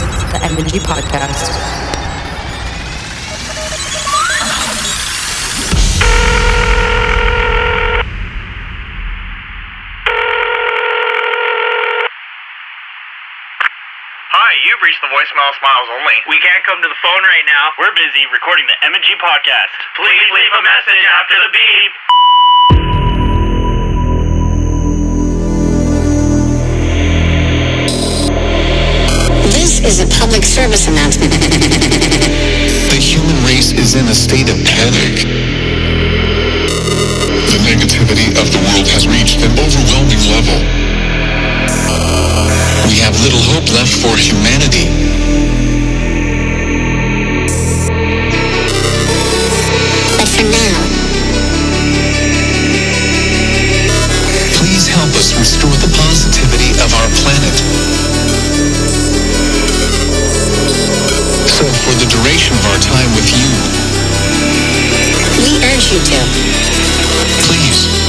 is the M&G Podcast. Hi, you've reached the voicemail Smiles Only. We can't come to the phone right now. We're busy recording the M&G podcast. Please leave a message after the beep. Is a public service announcement. The human race is in a state of panic. The negativity of the world has reached an overwhelming level. We have little hope left for humanity. But for now, Please help us restore the positivity of our planet. Duration of our time with you, we urge you to. Please,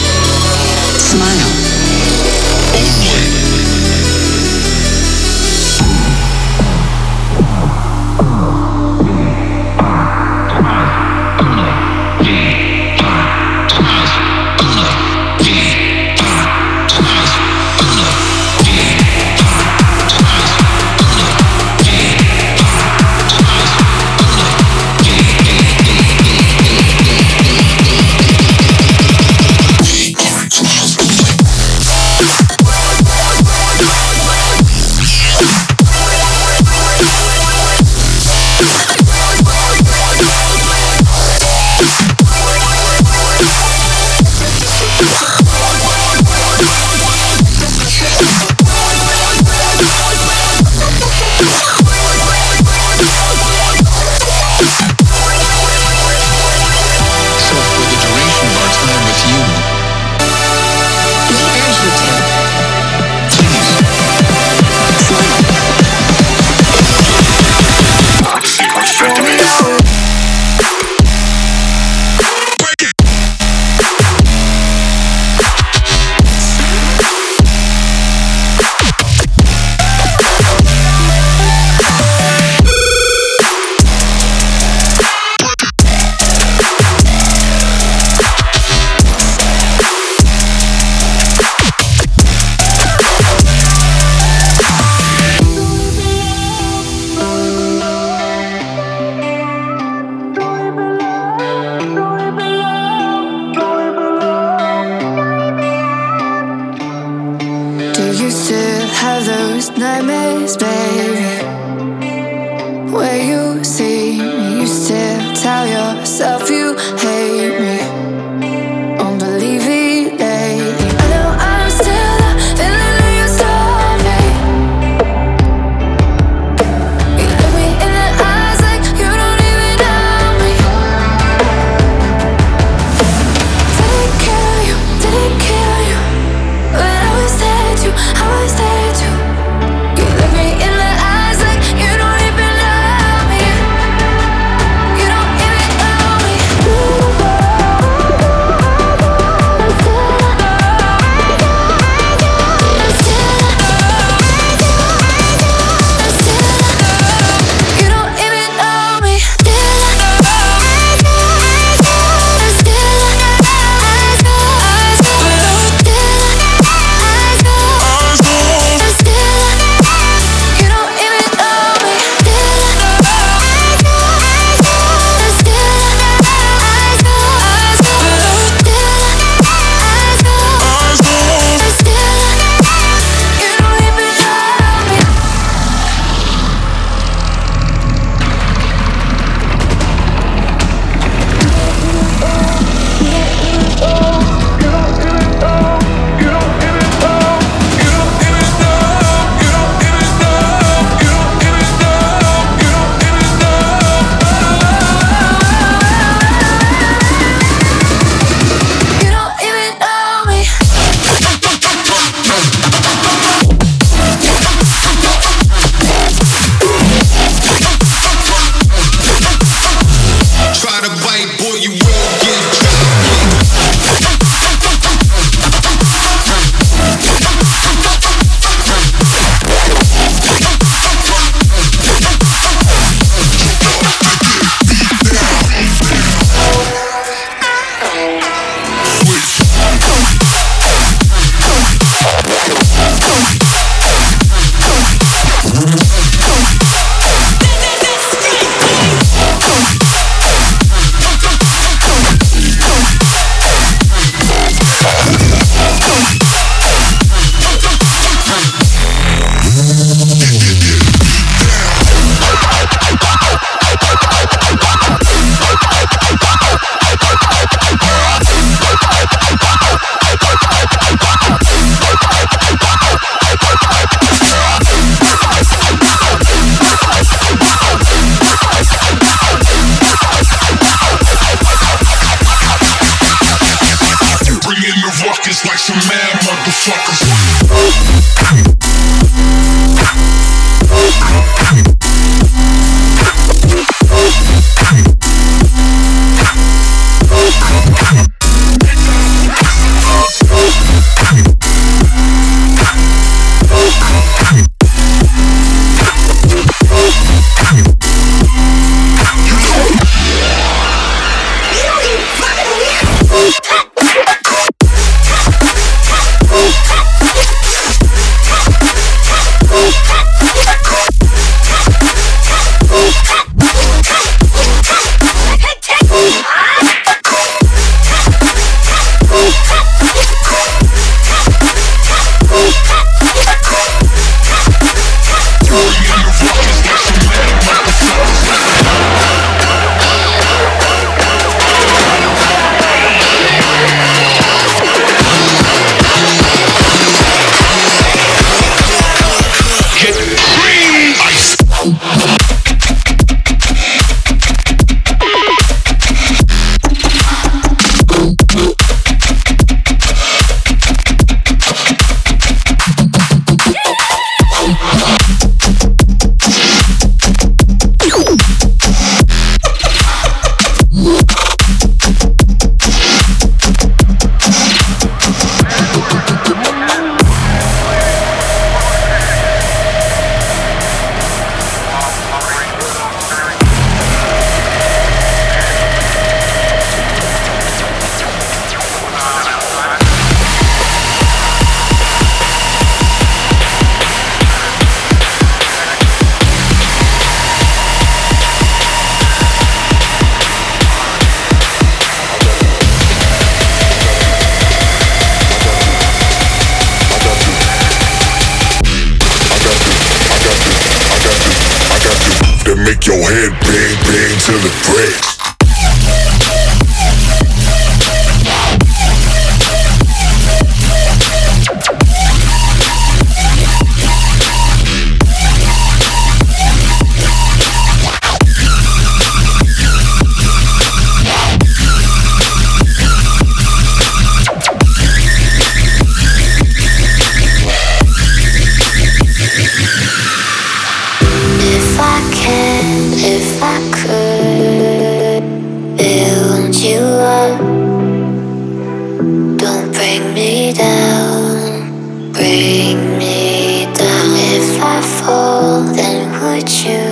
Bring me down, bring me down. If I fall, then would you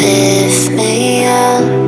lift me up?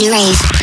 New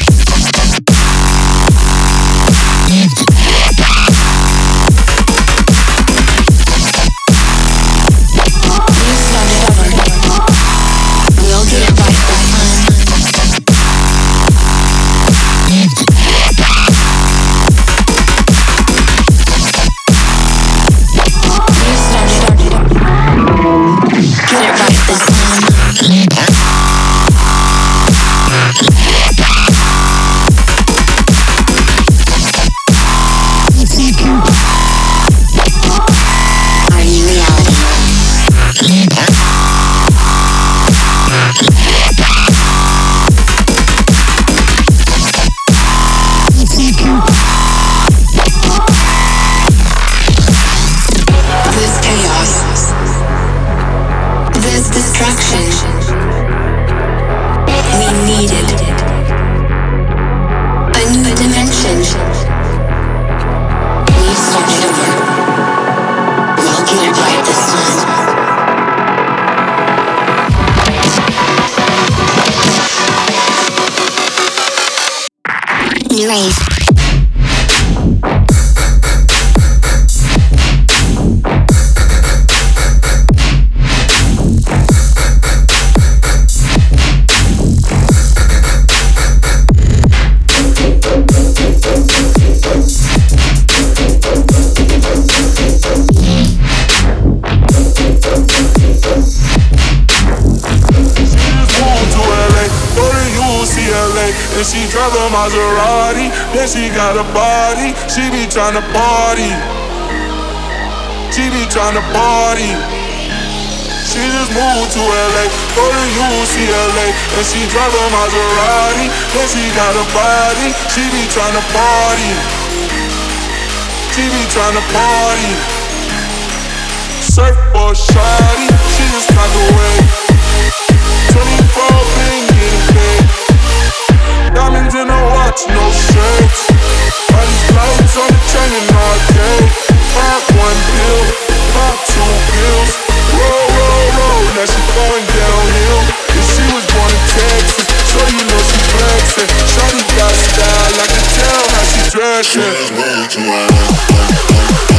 and she drive a Maserati. Then she got a body, she be tryna party. She be tryna party. She just moved to LA, go to UCLA, and she drive a Maserati. Then she got a body, she be tryna party. She be tryna party. Surfboard shawty, she just got the way. 24 pin getting paid. Diamonds in her watch, no shirts. All these lights on the chain and arcade. Pop one pill, pop two pills. Roll, roll, roll, now she going downhill. And she was born in Texas, so you know she flexing. Shawty got style, I can tell how she dressing. Pop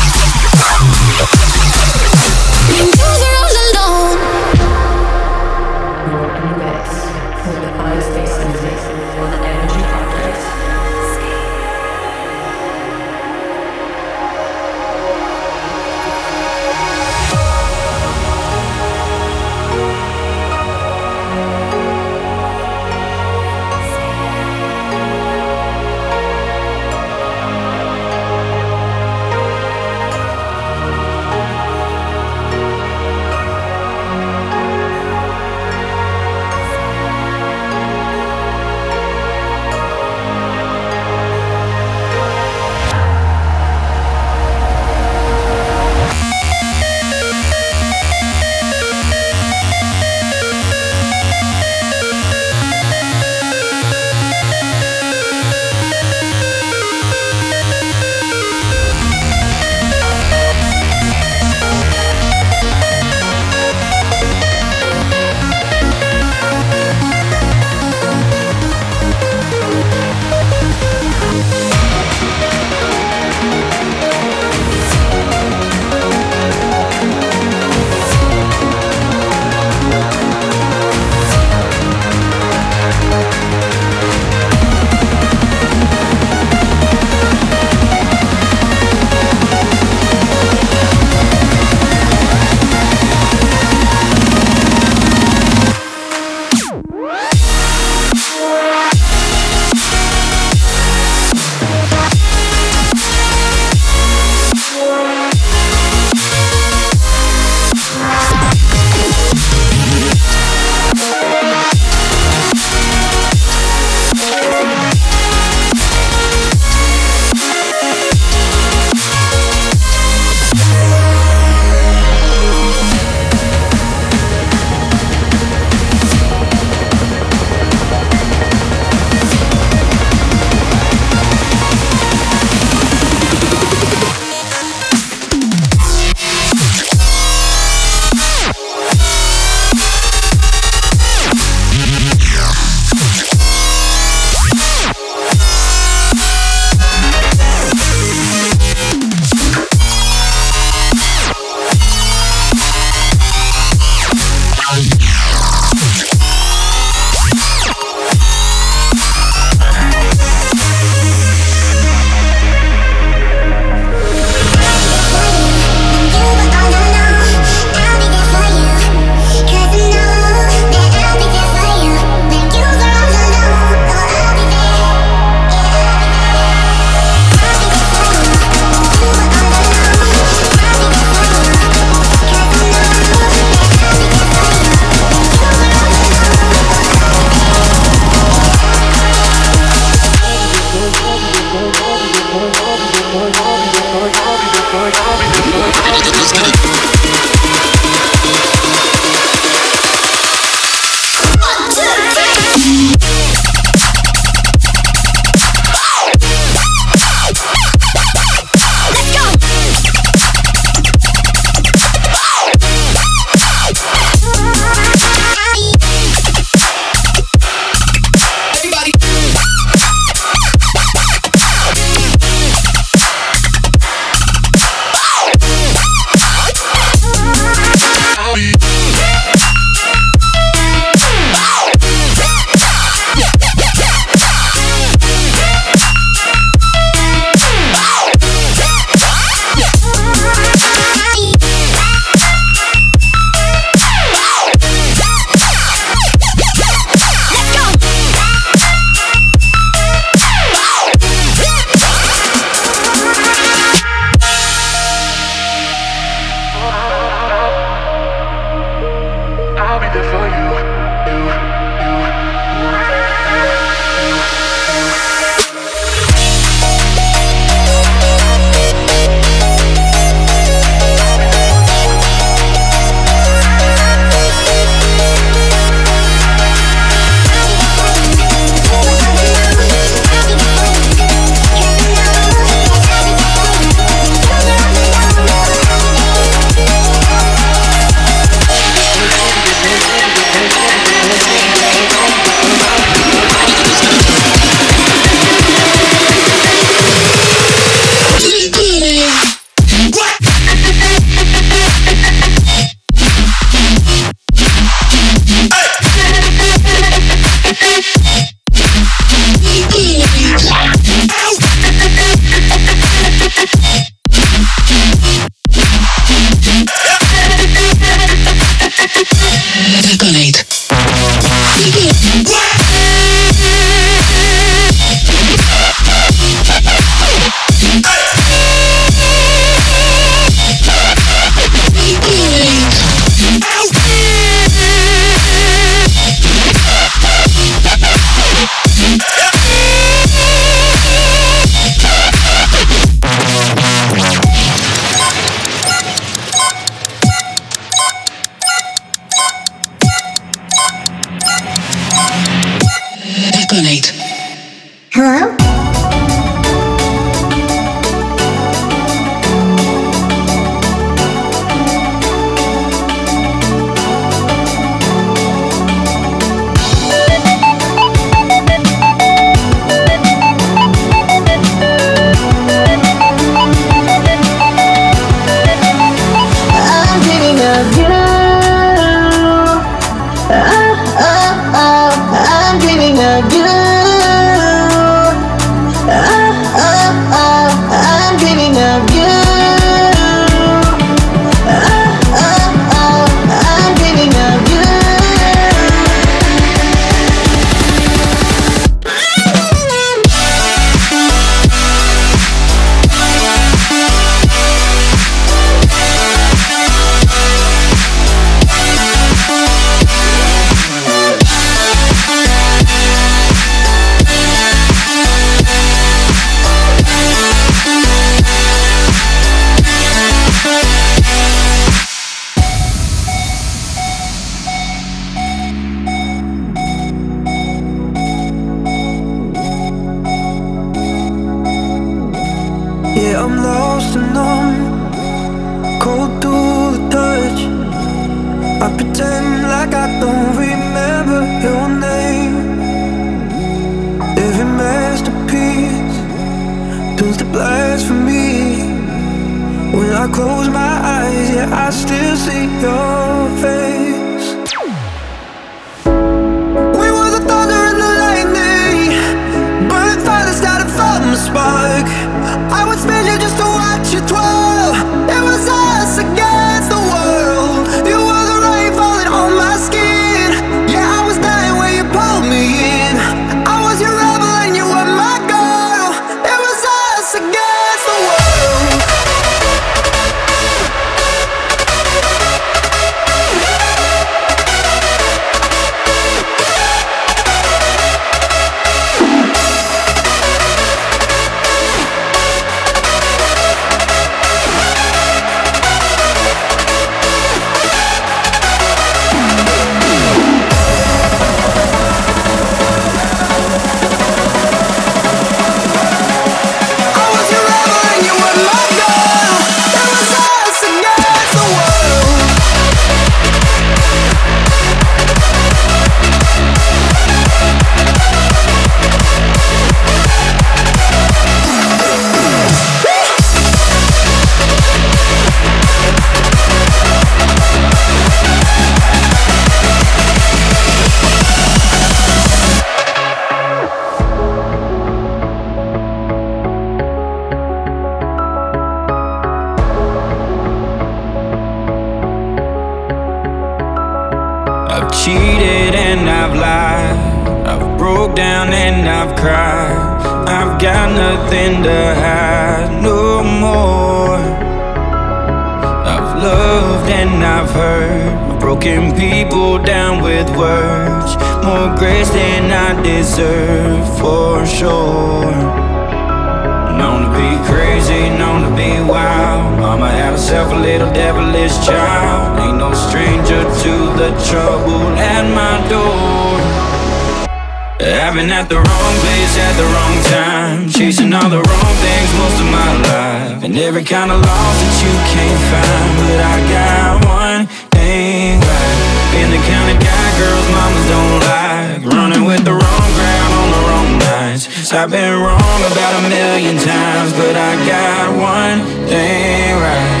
million times, but I got one thing right.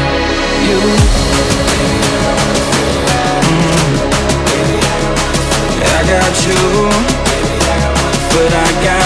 You. Mm. I got you, but I got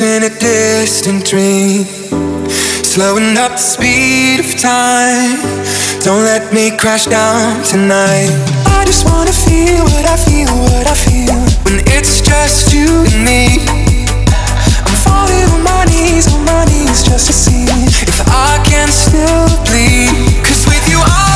In a distant dream. Slowing up the speed of time. Don't let me crash down tonight. I just wanna feel what I feel, what I feel. When it's just you and me. I'm falling on my knees, on my knees, just to see if I can still bleed. Cause with you, I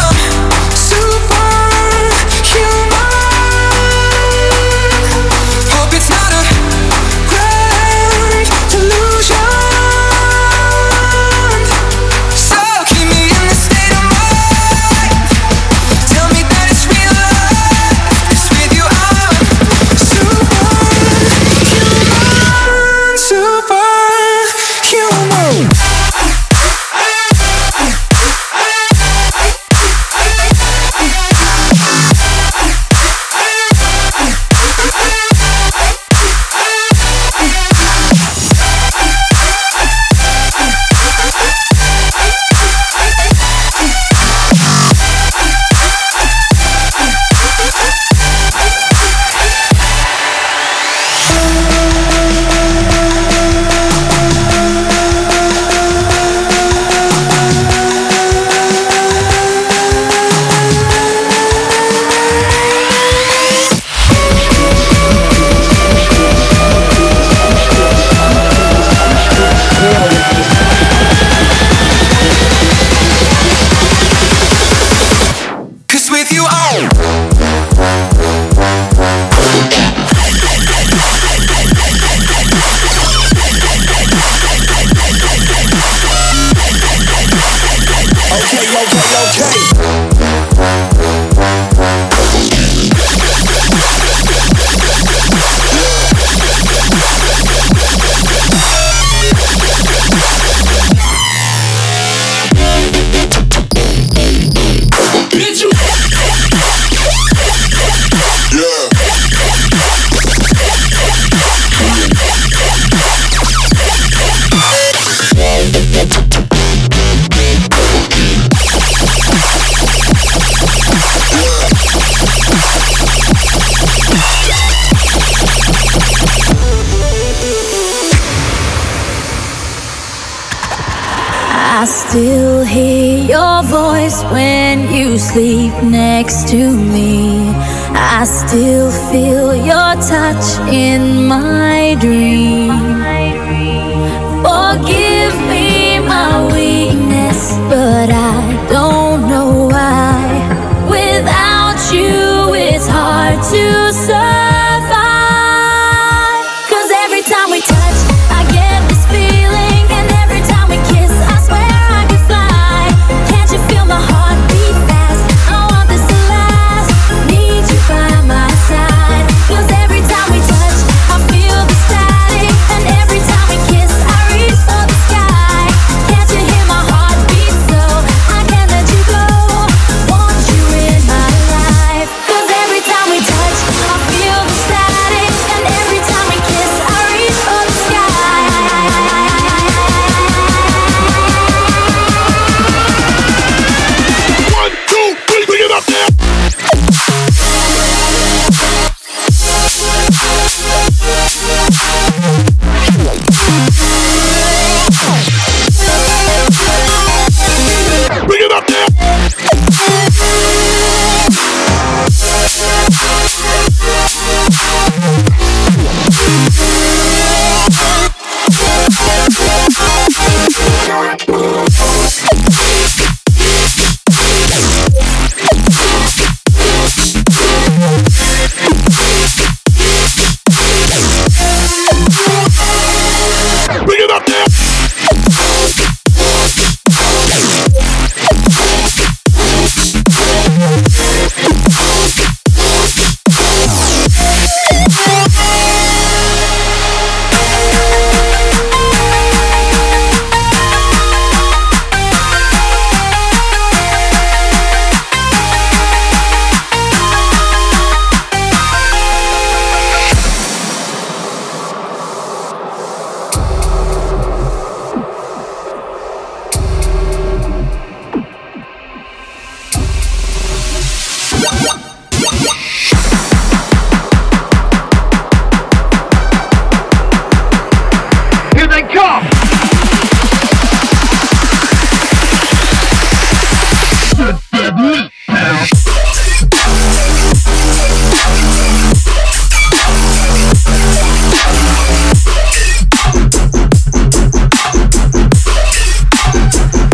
sleep next to me. I still feel your touch in my dreams.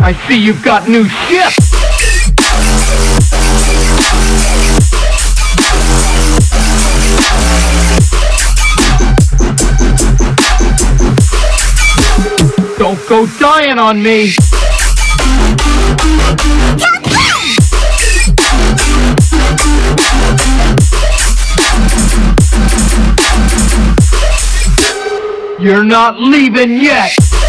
I see you've got new shit! Don't go dying on me! You're not leaving yet!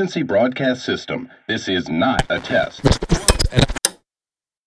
Emergency broadcast system. This is not a test.